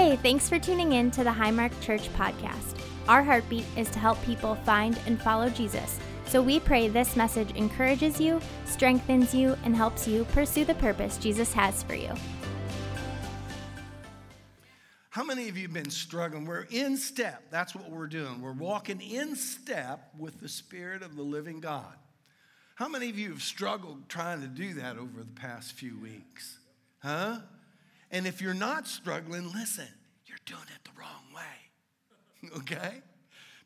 Hey, thanks for tuning in to the Highmark Church podcast. Our heartbeat is to help people find and follow Jesus. So we pray this message encourages you, strengthens you, and helps you pursue the purpose Jesus has for you. How many of you have been struggling? We're in step. That's what we're doing. We're walking in step with the Spirit of the living God. How many of you have struggled trying to do that over the past few weeks? Huh? And if you're not struggling, listen, doing it the wrong way. okay?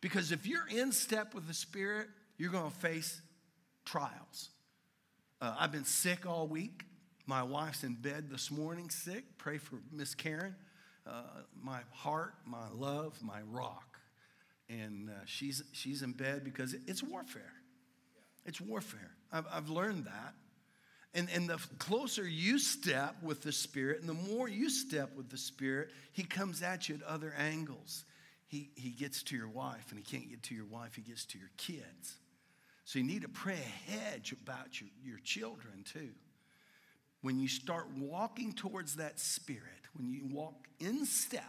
Because if you're in step with the Spirit, you're going to face trials. Uh, I've been sick all week. My wife's in bed this morning sick. Pray for Miss Karen. Uh, my heart, my love, my rock. And uh, she's, she's in bed because it's warfare. It's warfare. I've, I've learned that. And, and the closer you step with the Spirit, and the more you step with the Spirit, He comes at you at other angles. He, he gets to your wife, and He can't get to your wife, He gets to your kids. So you need to pray ahead about your, your children too. When you start walking towards that Spirit, when you walk in step,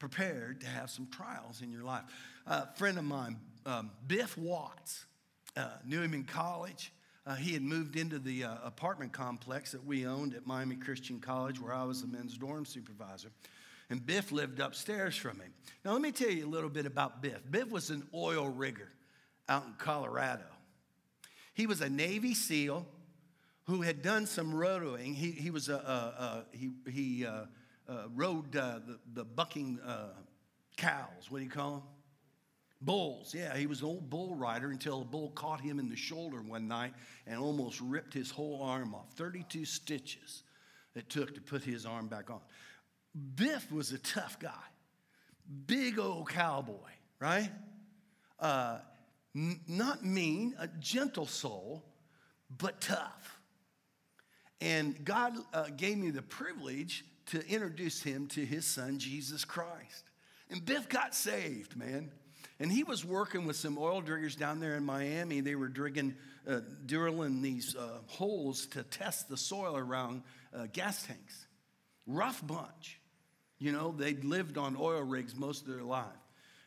prepared to have some trials in your life. A friend of mine, um, Biff Watts, uh, knew him in college. Uh, he had moved into the uh, apartment complex that we owned at Miami Christian College, where I was the men's dorm supervisor. And Biff lived upstairs from him. Now, let me tell you a little bit about Biff. Biff was an oil rigger out in Colorado. He was a Navy SEAL who had done some rodeoing. He, he was a, a, a he, he uh, uh, rode uh, the, the bucking uh, cows. What do you call them? Bulls, yeah, he was an old bull rider until a bull caught him in the shoulder one night and almost ripped his whole arm off. 32 stitches it took to put his arm back on. Biff was a tough guy, big old cowboy, right? Uh, n- not mean, a gentle soul, but tough. And God uh, gave me the privilege to introduce him to his son, Jesus Christ. And Biff got saved, man. And he was working with some oil diggers down there in Miami. They were uh, drilling these uh, holes to test the soil around uh, gas tanks. Rough bunch. You know, they'd lived on oil rigs most of their life.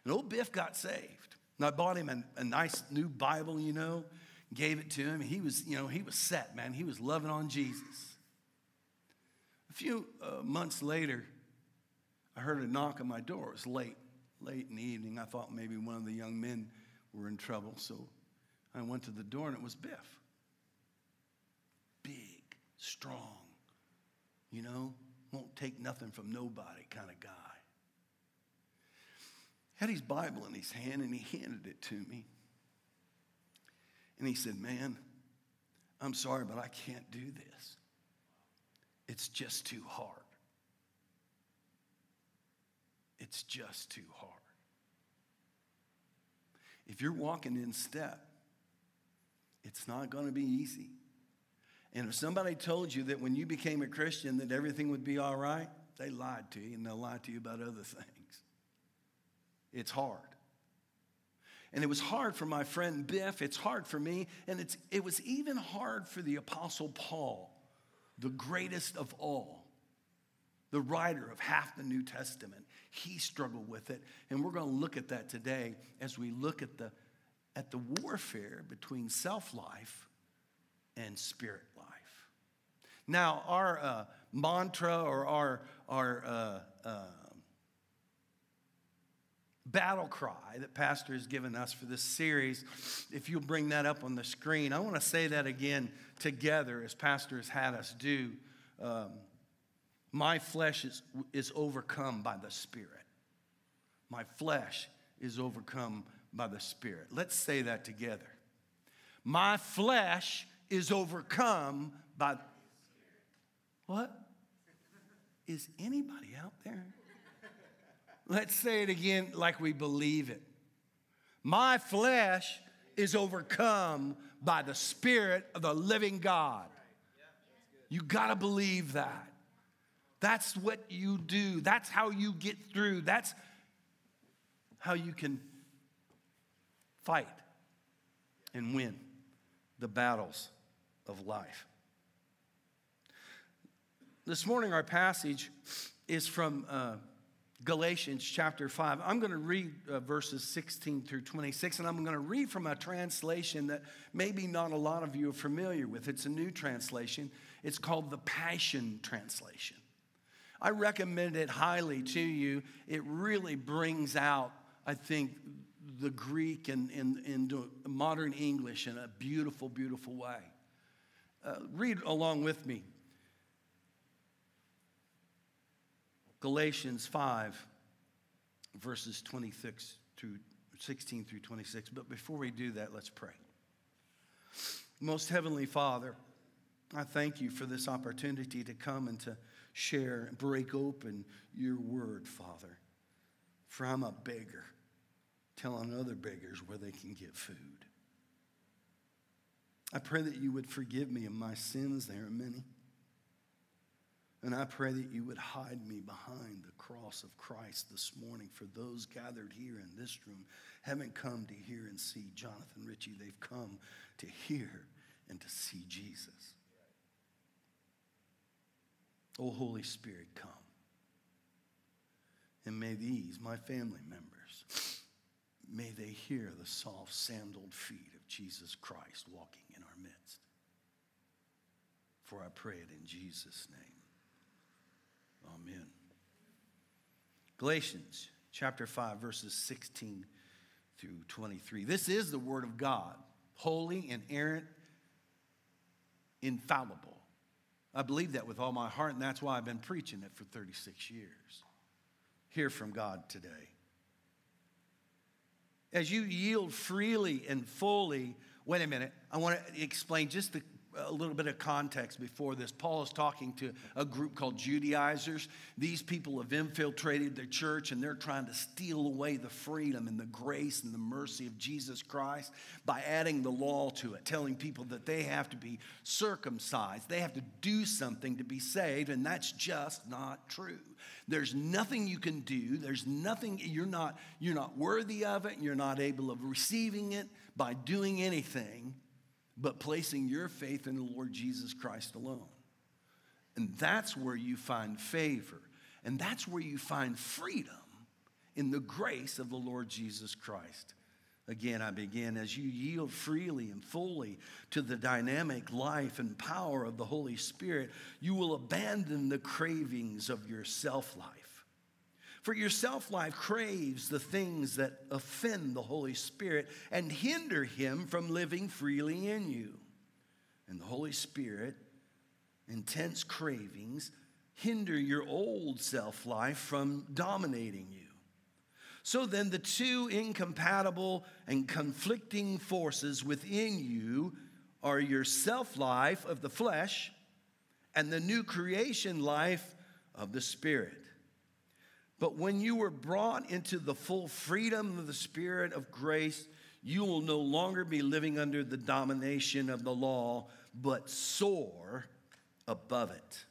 And old Biff got saved. And I bought him a, a nice new Bible, you know, gave it to him. He was, you know, he was set, man. He was loving on Jesus. A few uh, months later, I heard a knock on my door. It was late late in the evening. I thought maybe one of the young men were in trouble, so I went to the door and it was Biff. Big, strong, you know, won't take nothing from nobody kind of guy. Had his Bible in his hand and he handed it to me. And he said, Man, I'm sorry, but I can't do this. It's just too hard. It's just too hard. If you're walking in step, it's not going to be easy. And if somebody told you that when you became a Christian that everything would be all right, they lied to you and they'll lie to you about other things. It's hard. And it was hard for my friend Biff. It's hard for me. And it's, it was even hard for the Apostle Paul, the greatest of all, the writer of half the New Testament. He struggled with it. And we're going to look at that today as we look at the, at the warfare between self life and spirit life. Now, our uh, mantra or our, our uh, uh, battle cry that Pastor has given us for this series, if you'll bring that up on the screen, I want to say that again together as Pastor has had us do. Um, my flesh is, is overcome by the Spirit. My flesh is overcome by the Spirit. Let's say that together. My flesh is overcome by. What? Is anybody out there? Let's say it again like we believe it. My flesh is overcome by the Spirit of the living God. You got to believe that. That's what you do. That's how you get through. That's how you can fight and win the battles of life. This morning, our passage is from uh, Galatians chapter 5. I'm going to read uh, verses 16 through 26, and I'm going to read from a translation that maybe not a lot of you are familiar with. It's a new translation, it's called the Passion Translation. I recommend it highly to you. It really brings out, I think, the Greek and, and modern English in a beautiful, beautiful way. Uh, read along with me. Galatians 5, verses 26 through 16 through 26. But before we do that, let's pray. Most Heavenly Father, I thank you for this opportunity to come and to share, and break open your word, Father. For I'm a beggar, telling other beggars where they can get food. I pray that you would forgive me of my sins. There are many. And I pray that you would hide me behind the cross of Christ this morning for those gathered here in this room haven't come to hear and see Jonathan Ritchie. They've come to hear and to see Jesus. Oh, Holy Spirit, come. And may these, my family members, may they hear the soft sandaled feet of Jesus Christ walking in our midst. For I pray it in Jesus' name. Amen. Galatians chapter 5, verses 16 through 23. This is the Word of God, holy, inerrant, infallible I believe that with all my heart, and that's why I've been preaching it for 36 years. Hear from God today. As you yield freely and fully, wait a minute, I want to explain just the a little bit of context before this. Paul is talking to a group called Judaizers. These people have infiltrated the church and they're trying to steal away the freedom and the grace and the mercy of Jesus Christ by adding the law to it, telling people that they have to be circumcised, they have to do something to be saved, and that's just not true. There's nothing you can do. There's nothing you're not you're not worthy of it. You're not able of receiving it by doing anything but placing your faith in the Lord Jesus Christ alone. And that's where you find favor. And that's where you find freedom in the grace of the Lord Jesus Christ. Again, I begin as you yield freely and fully to the dynamic life and power of the Holy Spirit, you will abandon the cravings of your self life for your self life craves the things that offend the Holy Spirit and hinder Him from living freely in you. And the Holy Spirit, intense cravings, hinder your old self life from dominating you. So then, the two incompatible and conflicting forces within you are your self life of the flesh and the new creation life of the Spirit. But when you were brought into the full freedom of the Spirit of grace, you will no longer be living under the domination of the law, but soar above it.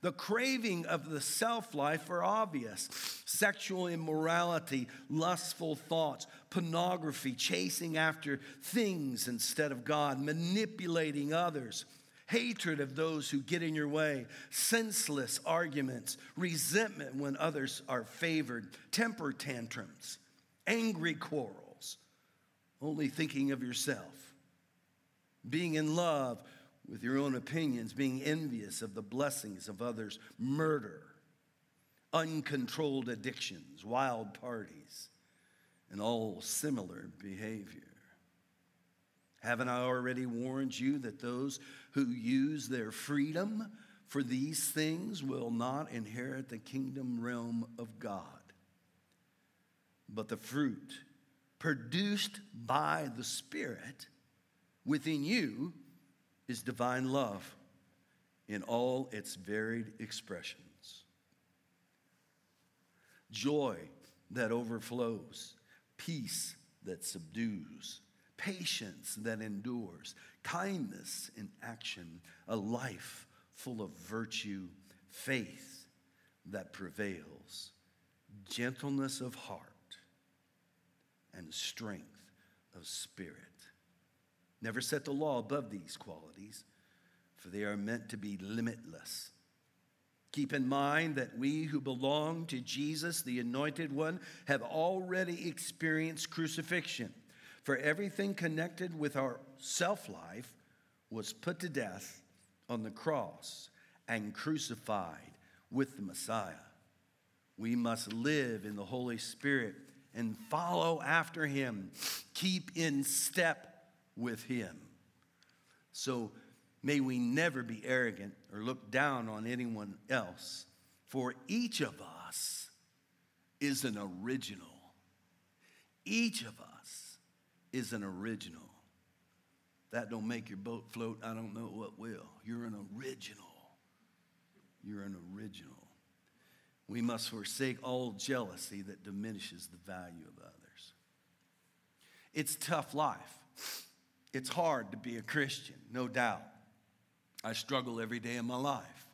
The craving of the self life are obvious sexual immorality, lustful thoughts, pornography, chasing after things instead of God, manipulating others hatred of those who get in your way, senseless arguments, resentment when others are favored, temper tantrums, angry quarrels, only thinking of yourself, being in love with your own opinions, being envious of the blessings of others, murder, uncontrolled addictions, wild parties, and all similar behavior. Haven't I already warned you that those who use their freedom for these things will not inherit the kingdom realm of God? But the fruit produced by the Spirit within you is divine love in all its varied expressions. Joy that overflows, peace that subdues patience that endures, kindness in action, a life full of virtue, faith that prevails, gentleness of heart, and strength of spirit. Never set the law above these qualities, for they are meant to be limitless. Keep in mind that we who belong to Jesus, the Anointed One, have already experienced crucifixion. For everything connected with our self life was put to death on the cross and crucified with the Messiah. We must live in the Holy Spirit and follow after Him, keep in step with Him. So, May we never be arrogant or look down on anyone else, for each of us is an original. Each of us is an original. That don't make your boat float. I don't know what will. You're an original. You're an original. We must forsake all jealousy that diminishes the value of others. It's tough life. It's hard to be a Christian, no doubt. I struggle every day of my life.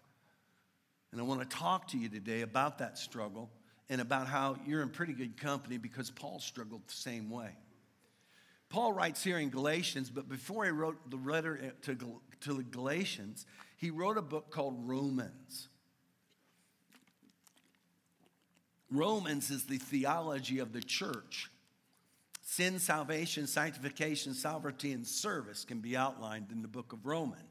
And I want to talk to you today about that struggle and about how you're in pretty good company because Paul struggled the same way. Paul writes here in Galatians, but before he wrote the letter to, to the Galatians, he wrote a book called Romans. Romans is the theology of the church. Sin, salvation, sanctification, sovereignty, and service can be outlined in the book of Romans.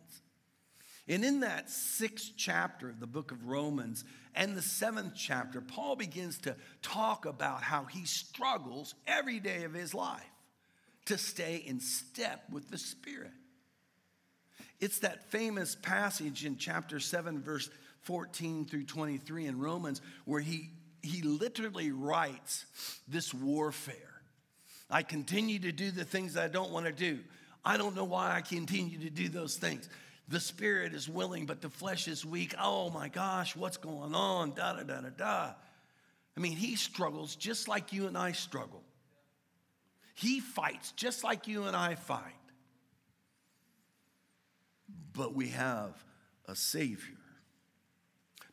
And in that sixth chapter of the book of Romans and the seventh chapter, Paul begins to talk about how he struggles every day of his life to stay in step with the Spirit. It's that famous passage in chapter 7, verse 14 through 23 in Romans, where he, he literally writes this warfare. I continue to do the things I don't want to do. I don't know why I continue to do those things. The spirit is willing, but the flesh is weak. Oh my gosh, what's going on? Da da da da da. I mean, he struggles just like you and I struggle. He fights just like you and I fight. But we have a Savior.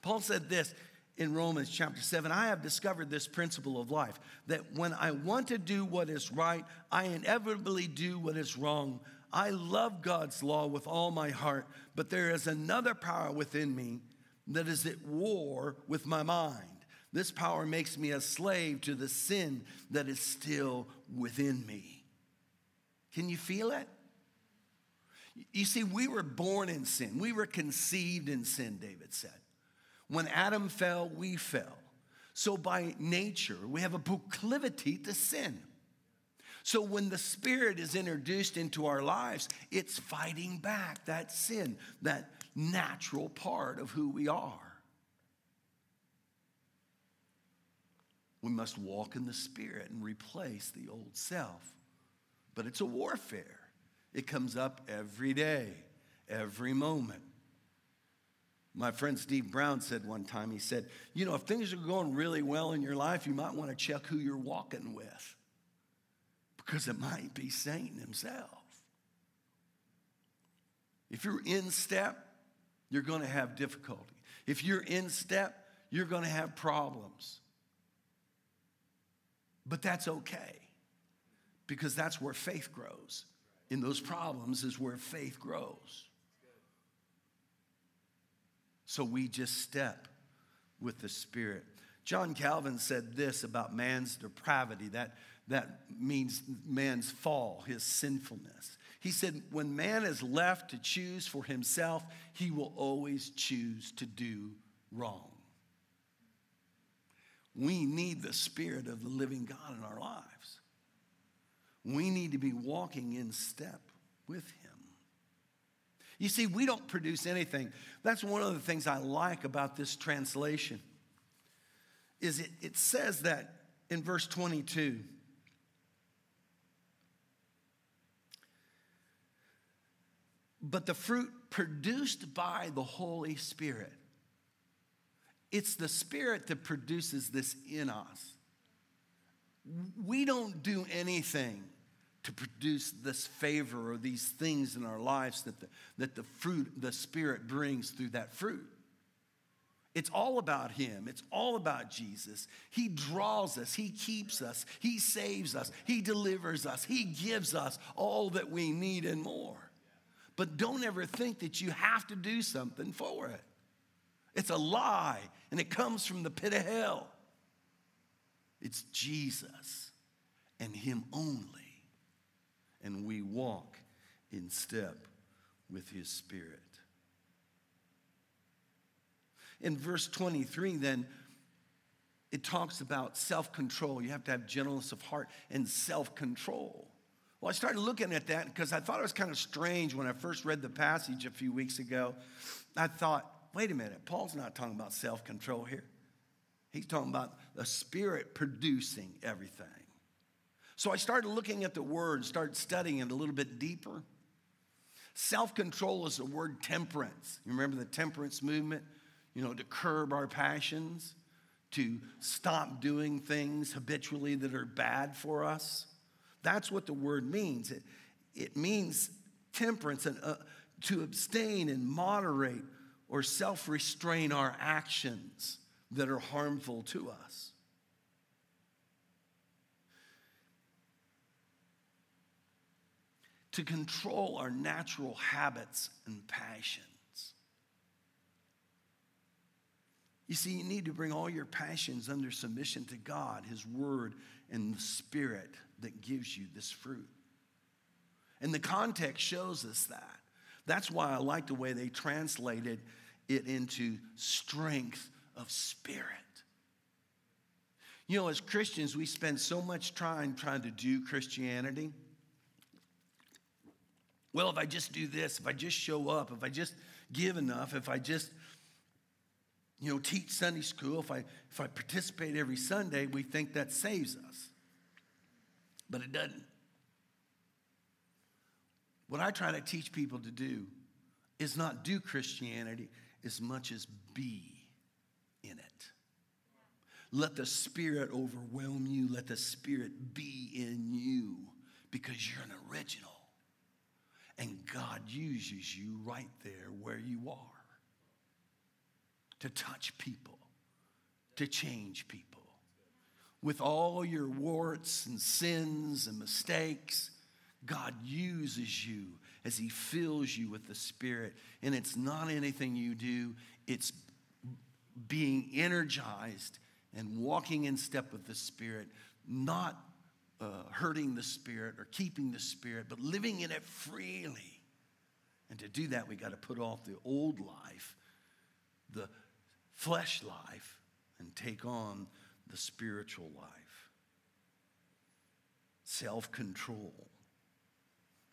Paul said this in Romans chapter 7 I have discovered this principle of life that when I want to do what is right, I inevitably do what is wrong. I love God's law with all my heart, but there is another power within me that is at war with my mind. This power makes me a slave to the sin that is still within me. Can you feel it? You see, we were born in sin. We were conceived in sin, David said. When Adam fell, we fell. So by nature, we have a proclivity to sin. So when the Spirit is introduced into our lives, it's fighting back that sin, that natural part of who we are. We must walk in the Spirit and replace the old self. But it's a warfare. It comes up every day, every moment. My friend Steve Brown said one time, he said, You know, if things are going really well in your life, you might want to check who you're walking with because it might be Satan himself. If you're in step, you're going to have difficulty. If you're in step, you're going to have problems. But that's okay because that's where faith grows. In those problems is where faith grows. So we just step with the Spirit. John Calvin said this about man's depravity that that means man's fall, his sinfulness. He said, when man is left to choose for himself, he will always choose to do wrong. We need the Spirit of the living God in our lives. We need to be walking in step with Him. You see, we don't produce anything. That's one of the things I like about this translation. Is it, it says that in verse 22 but the fruit produced by the Holy Spirit. It's the Spirit that produces this in us. We don't do anything to produce this favor or these things in our lives that the, that the fruit, the Spirit brings through that fruit. It's all about Him. It's all about Jesus. He draws us, He keeps us, He saves us, He delivers us, He gives us all that we need and more. But don't ever think that you have to do something for it. It's a lie, and it comes from the pit of hell. It's Jesus and Him only. And we walk in step with His Spirit. In verse 23, then, it talks about self control. You have to have gentleness of heart and self control. Well, I started looking at that because I thought it was kind of strange when I first read the passage a few weeks ago. I thought, wait a minute, Paul's not talking about self control here. He's talking about the Spirit producing everything. So I started looking at the word, started studying it a little bit deeper. Self control is the word temperance. You remember the temperance movement? You know, to curb our passions, to stop doing things habitually that are bad for us. That's what the word means. It, it means temperance and uh, to abstain and moderate or self restrain our actions that are harmful to us. To control our natural habits and passions. You see, you need to bring all your passions under submission to God, His Word, and the Spirit that gives you this fruit. And the context shows us that. That's why I like the way they translated it into strength of spirit. You know, as Christians, we spend so much time trying to do Christianity. Well, if I just do this, if I just show up, if I just give enough, if I just you know, teach Sunday school, if I, if I participate every Sunday, we think that saves us. But it doesn't. What I try to teach people to do is not do Christianity as much as be in it. Let the Spirit overwhelm you. Let the Spirit be in you because you're an original. And God uses you right there where you are to touch people, to change people. With all your warts and sins and mistakes, God uses you as He fills you with the Spirit. And it's not anything you do, it's being energized and walking in step with the Spirit, not uh, hurting the Spirit or keeping the Spirit, but living in it freely. And to do that, we got to put off the old life, the flesh life, and take on the spiritual life. Self control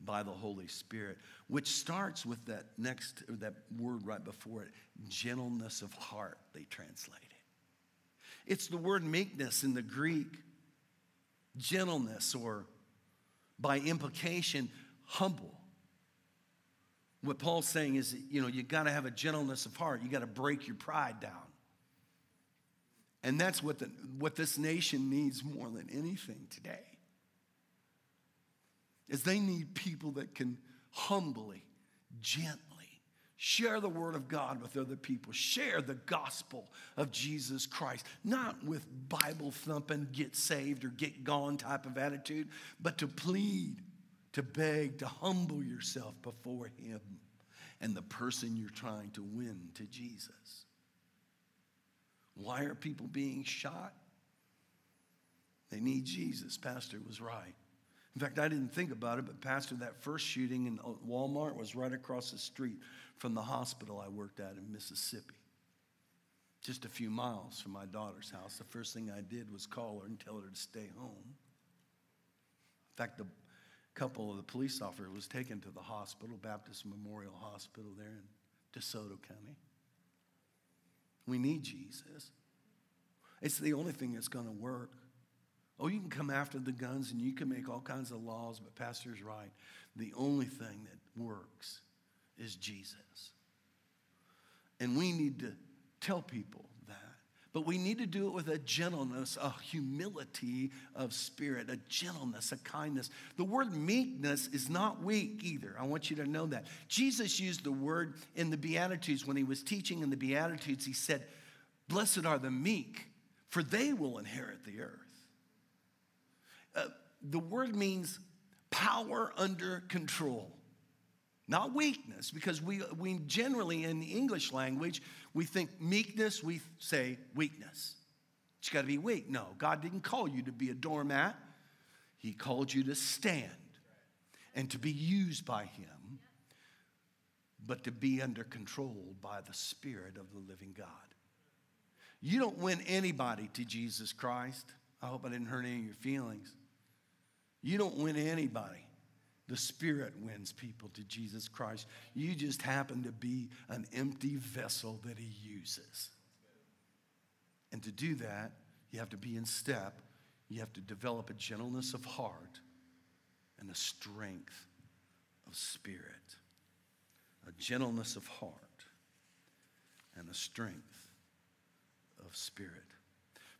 by the Holy Spirit, which starts with that next, that word right before it, gentleness of heart, they translate it. It's the word meekness in the Greek, gentleness, or by implication, humble. What Paul's saying is, you know, you got to have a gentleness of heart. You got to break your pride down. And that's what, the, what this nation needs more than anything today is they need people that can humbly, gently share the word of God with other people, share the gospel of Jesus Christ, not with Bible thumping, get saved or get gone type of attitude, but to plead, to beg, to humble yourself before Him and the person you're trying to win to Jesus. Why are people being shot? They need Jesus. Pastor was right. In fact, I didn't think about it, but Pastor, that first shooting in Walmart was right across the street from the hospital I worked at in Mississippi. Just a few miles from my daughter's house. The first thing I did was call her and tell her to stay home. In fact, the couple of the police officer was taken to the hospital, Baptist Memorial Hospital there in DeSoto County. We need Jesus. It's the only thing that's going to work. Oh, you can come after the guns and you can make all kinds of laws, but Pastor's right. The only thing that works is Jesus. And we need to tell people that. But we need to do it with a gentleness, a humility of spirit, a gentleness, a kindness. The word meekness is not weak either. I want you to know that. Jesus used the word in the Beatitudes when he was teaching in the Beatitudes. He said, Blessed are the meek, for they will inherit the earth. Uh, the word means power under control. not weakness, because we, we generally in the English language, we think meekness, we say weakness. You got to be weak. No, God didn't call you to be a doormat. He called you to stand and to be used by Him, but to be under control by the Spirit of the living God. You don't win anybody to Jesus Christ. I hope I didn't hurt any of your feelings. You don't win anybody. The Spirit wins people to Jesus Christ. You just happen to be an empty vessel that He uses. And to do that, you have to be in step. You have to develop a gentleness of heart and a strength of spirit. A gentleness of heart and a strength of spirit.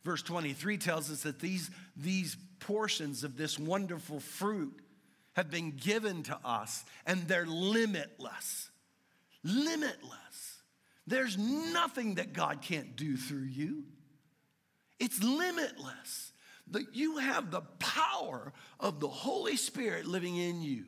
Verse 23 tells us that these, these portions of this wonderful fruit have been given to us and they're limitless. Limitless. There's nothing that God can't do through you. It's limitless. That you have the power of the Holy Spirit living in you.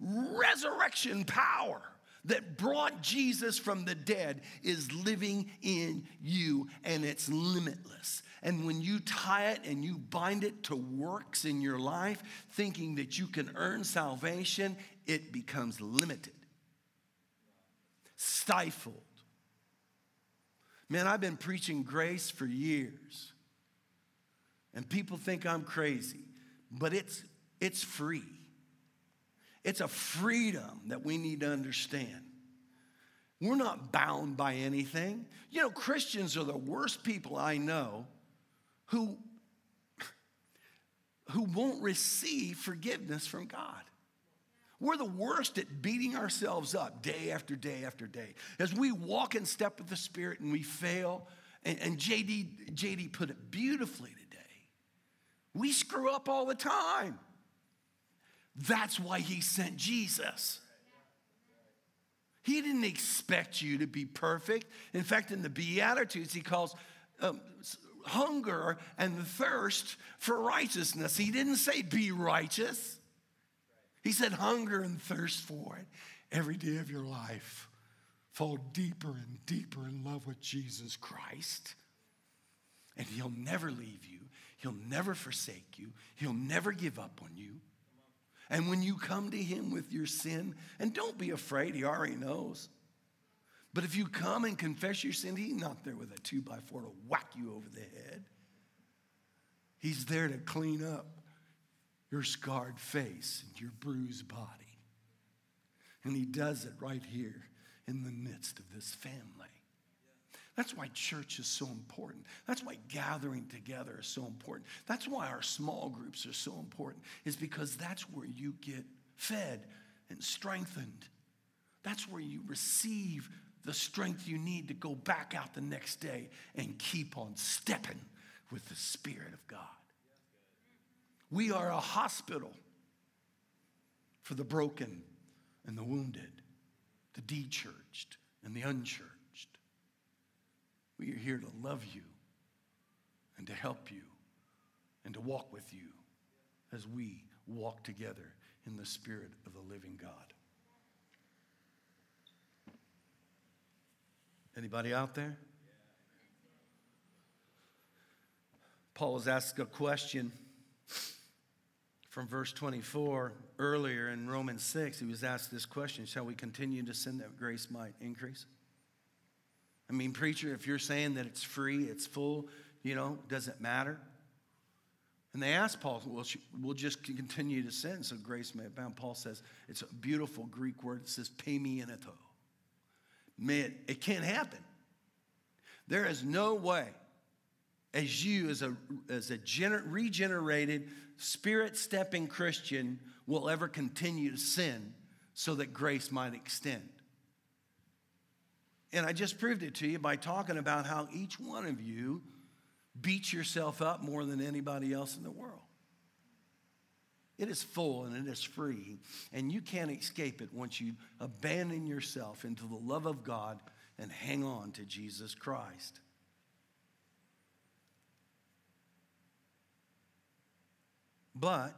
Resurrection power that brought Jesus from the dead is living in you and it's limitless. And when you tie it and you bind it to works in your life, thinking that you can earn salvation, it becomes limited, stifled. Man, I've been preaching grace for years. And people think I'm crazy, but it's, it's free. It's a freedom that we need to understand. We're not bound by anything. You know, Christians are the worst people I know who, who won't receive forgiveness from God. We're the worst at beating ourselves up day after day after day. As we walk in step with the Spirit and we fail, and, and JD, JD put it beautifully today. We screw up all the time. That's why he sent Jesus. He didn't expect you to be perfect. In fact, in the Beatitudes, he calls um, hunger and thirst for righteousness. He didn't say be righteous, he said hunger and thirst for it every day of your life. Fall deeper and deeper in love with Jesus Christ, and he'll never leave you, he'll never forsake you, he'll never give up on you. And when you come to Him with your sin, and don't be afraid, He already knows. But if you come and confess your sin, He's not there with a two by four to whack you over the head. He's there to clean up your scarred face and your bruised body. And He does it right here in the midst of this family. That's why church is so important. That's why gathering together is so important. That's why our small groups are so important, is because that's where you get fed and strengthened. That's where you receive the strength you need to go back out the next day and keep on stepping with the Spirit of God. We are a hospital for the broken and the wounded, the de-churched and the unchurched. We are here to love you and to help you and to walk with you as we walk together in the Spirit of the living God. Anybody out there? Paul was asked a question from verse 24 earlier in Romans 6. He was asked this question Shall we continue to sin that grace might increase? I mean, preacher, if you're saying that it's free, it's full, you know, does it matter? And they asked Paul, well, we'll just continue to sin so grace may abound. Paul says, it's a beautiful Greek word. It says, pay me in etho. Man, it can't happen. There is no way, as you, as a, as a gener- regenerated, spirit stepping Christian, will ever continue to sin so that grace might extend. And I just proved it to you by talking about how each one of you beats yourself up more than anybody else in the world. It is full and it is free, and you can't escape it once you abandon yourself into the love of God and hang on to Jesus Christ. But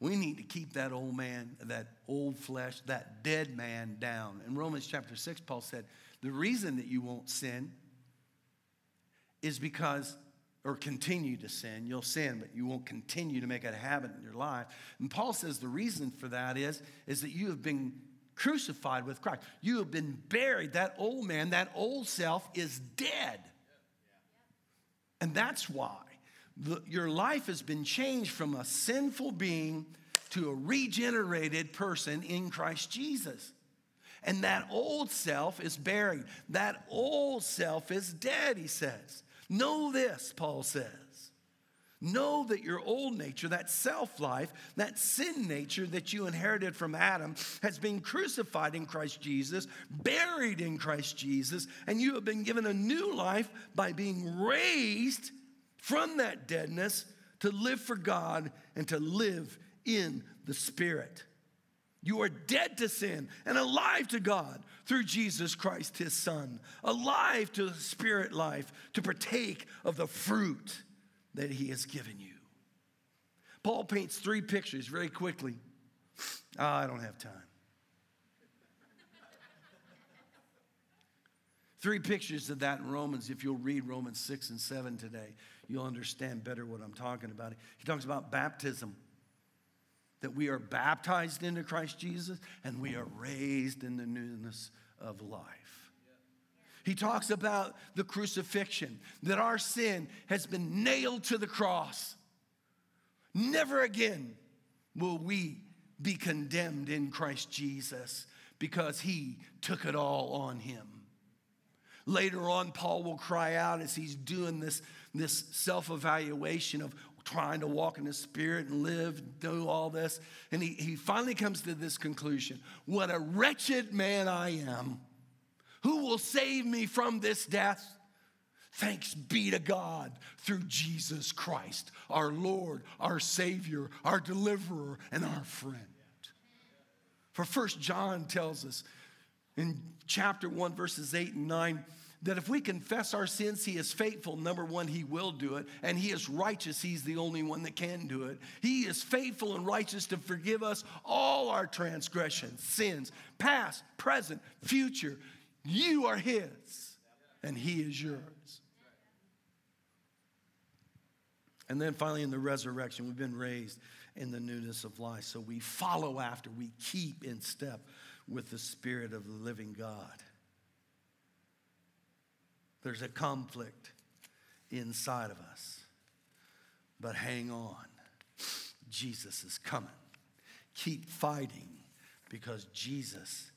We need to keep that old man, that old flesh, that dead man down. In Romans chapter 6, Paul said, The reason that you won't sin is because, or continue to sin, you'll sin, but you won't continue to make it a habit in your life. And Paul says the reason for that is, is that you have been crucified with Christ. You have been buried. That old man, that old self is dead. And that's why your life has been changed from a sinful being to a regenerated person in Christ Jesus. And that old self is buried. That old self is dead, he says. Know this, Paul says. Know that your old nature, that self life, that sin nature that you inherited from Adam, has been crucified in Christ Jesus, buried in Christ Jesus, and you have been given a new life by being raised from that deadness to live for God and to live in the Spirit. You are dead to sin and alive to God through Jesus Christ, his Son, alive to the Spirit life to partake of the fruit that he has given you. Paul paints three pictures very quickly. Oh, I don't have time. Three pictures of that in Romans. If you'll read Romans 6 and 7 today, you'll understand better what I'm talking about. He talks about baptism that we are baptized into Christ Jesus and we are raised in the newness of life. He talks about the crucifixion, that our sin has been nailed to the cross. Never again will we be condemned in Christ Jesus because he took it all on him. Later on, Paul will cry out as he's doing this, this self evaluation of trying to walk in the Spirit and live, do all this. And he, he finally comes to this conclusion What a wretched man I am. Who will save me from this death? Thanks be to God through Jesus Christ, our Lord, our Savior, our deliverer, and our friend. For First John tells us in chapter 1, verses 8 and 9 that if we confess our sins, He is faithful. Number one, He will do it. And He is righteous. He's the only one that can do it. He is faithful and righteous to forgive us all our transgressions, sins, past, present, future. You are His, and He is yours. And then finally, in the resurrection, we've been raised in the newness of life. So we follow after, we keep in step with the Spirit of the living God. There's a conflict inside of us. But hang on. Jesus is coming. Keep fighting because Jesus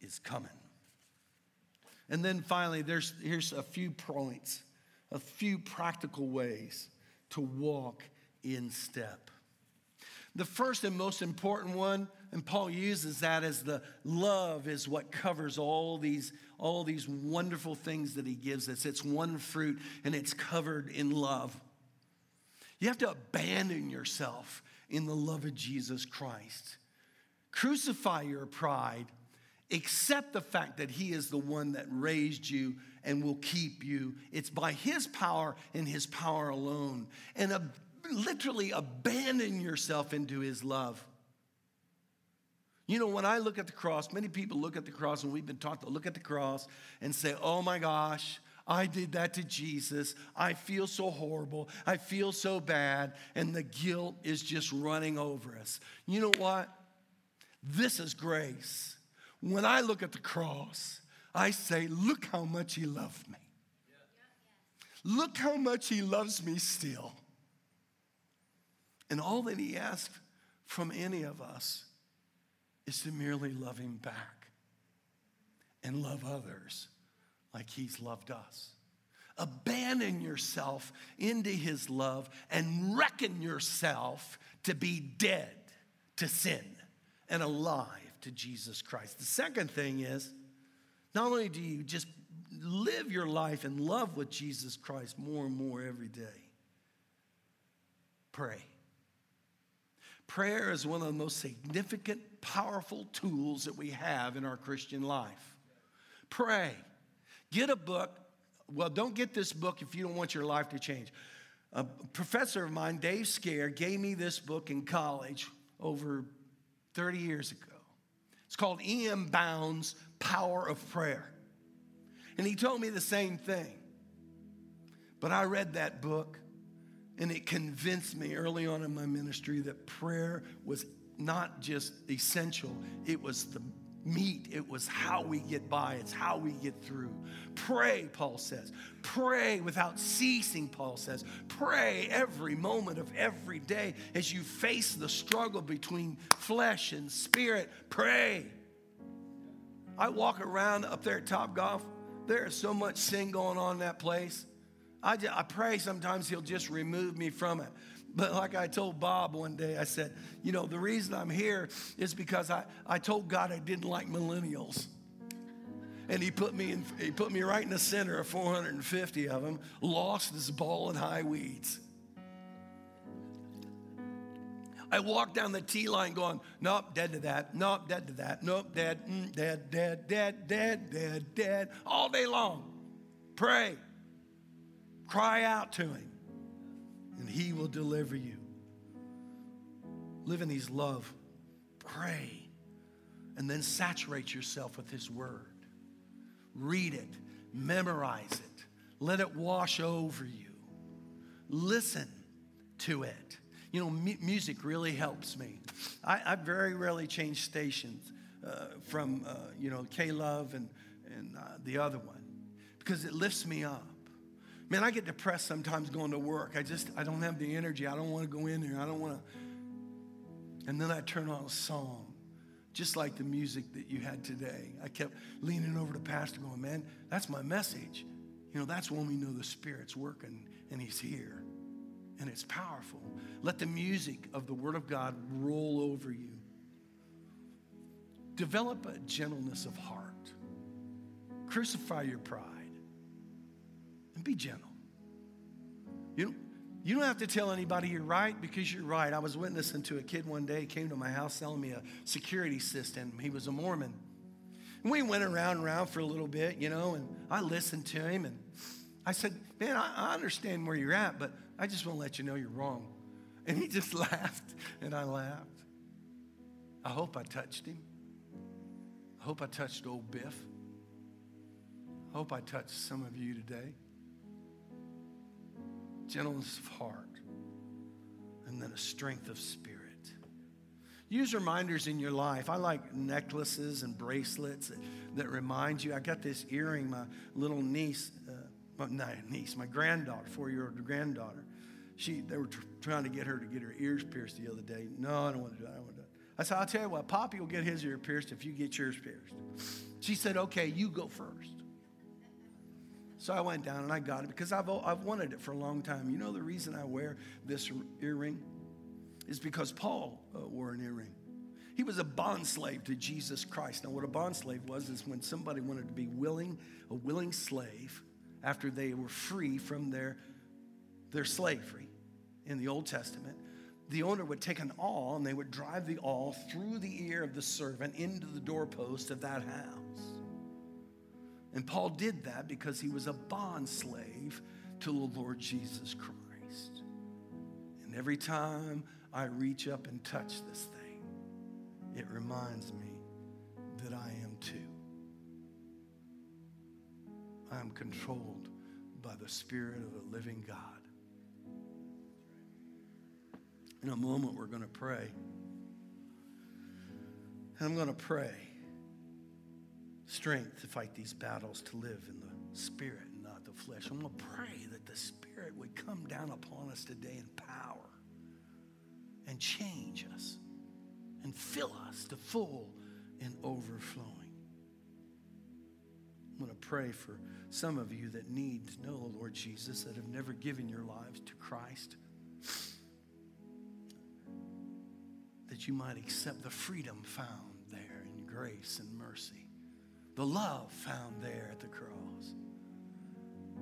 is coming. And then finally, there's, here's a few points, a few practical ways to walk in step. The first and most important one, and Paul uses that as the love is what covers all these, all these wonderful things that he gives us. It's one fruit and it's covered in love. You have to abandon yourself in the love of Jesus Christ. Crucify your pride. Accept the fact that He is the one that raised you and will keep you. It's by His power and His power alone. And literally abandon yourself into His love. You know, when I look at the cross, many people look at the cross, and we've been taught to look at the cross and say, oh my gosh, I did that to Jesus. I feel so horrible. I feel so bad. And the guilt is just running over us. You know what? This is grace. When I look at the cross, I say, look how much he loved me. Look how much he loves me still. And all that he asks from any of us is to merely love him back and love others like he's loved us. Abandon yourself into his love and reckon yourself to be dead to sin and alive to Jesus Christ. The second thing is not only do you just live your life in love with Jesus Christ more and more every day, pray. Prayer is one of the most significant, powerful tools that we have in our Christian life. Pray. Get a book. Well, don't get this book if you don't want your life to change. A professor of mine, Dave Scare, gave me this book in college over 30 years ago. It's called E.M. Bounds Power of Prayer. And he told me the same thing. But I read that book and it convinced me early on in my ministry that prayer was not just essential, it was the meat. It was how we get by, it's how we get through. Pray, Paul says. Pray without ceasing, Paul says. Pray every moment of every day as you face the struggle between flesh and spirit. Pray. I walk around up there at Top Golf. There is so much sin going on in that place. I, just, I pray sometimes he'll just remove me from it. But like I told Bob one day, I said, you know, the reason I'm here is because I, I told God I didn't like millennials. And he put me in, he put me right in the center of 450 of them, lost as ball in high weeds. I walked down the T line going, nope, dead to that, nope, dead to that, nope, dead, mm, dead, dead, dead, dead, dead, dead, all day long. Pray. Cry out to him and He will deliver you. Live in His love. Pray. And then saturate yourself with His Word. Read it, memorize it, let it wash over you. Listen to it. You know, mu- music really helps me. I, I, very rarely change stations uh, from, uh, you know, K Love and, and uh, the other one because it lifts me up. Man, I get depressed sometimes going to work. I just, I don't have the energy. I don't want to go in there. I don't want to. And then I turn on a song, just like the music that you had today. I kept leaning over to Pastor going, man, that's my message. You know, that's when we know the Spirit's working and He's here. And it's powerful. Let the music of the Word of God roll over you. Develop a gentleness of heart. Crucify your pride and be gentle. You don't, you don't have to tell anybody you're right because you're right. I was witnessing to a kid one day, came to my house selling me a security system. He was a Mormon. And we went around and around for a little bit, you know, and I listened to him and I said, Man, I, I understand where you're at, but I just want to let you know you're wrong. And he just laughed, and I laughed. I hope I touched him. I hope I touched old Biff. I hope I touched some of you today gentleness of heart, and then a strength of spirit. Use reminders in your life. I like necklaces and bracelets that, that remind you. I got this earring, my little niece, uh, well, not niece, my granddaughter, four year old granddaughter. She, they were tr- trying to get her to get her ears pierced the other day. No, I don't want to do that. I don't want to do it. I said, I'll tell you what, Poppy will get his ear pierced if you get yours pierced. She said, okay, you go first. So I went down and I got it because I've, I've wanted it for a long time. You know, the reason I wear this earring is because Paul uh, wore an earring. He was a bond slave to Jesus Christ. Now, what a bond slave was is when somebody wanted to be willing, a willing slave after they were free from their, their slavery in the Old Testament. The owner would take an awl and they would drive the awl through the ear of the servant into the doorpost of that house. And Paul did that because he was a bond slave to the Lord Jesus Christ. And every time I reach up and touch this thing, it reminds me that I am too. I am controlled by the Spirit of the living God. In a moment, we're going to pray. And I'm going to pray strength to fight these battles, to live in the spirit and not the flesh. I'm going to pray that the spirit would come down upon us today in power and change us and fill us to full and overflowing. I'm going to pray for some of you that need to know the Lord Jesus, that have never given your lives to Christ, that you might accept the freedom found there in grace and mercy the love found there at the cross.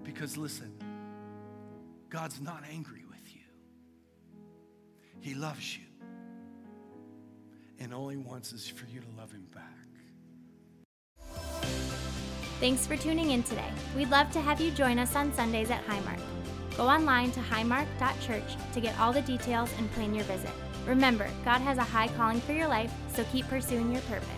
Because listen, God's not angry with you, He loves you. And all He wants is for you to love Him back. Thanks for tuning in today. We'd love to have you join us on Sundays at Highmark. Go online to highmark.church to get all the details and plan your visit. Remember, God has a high calling for your life, so keep pursuing your purpose.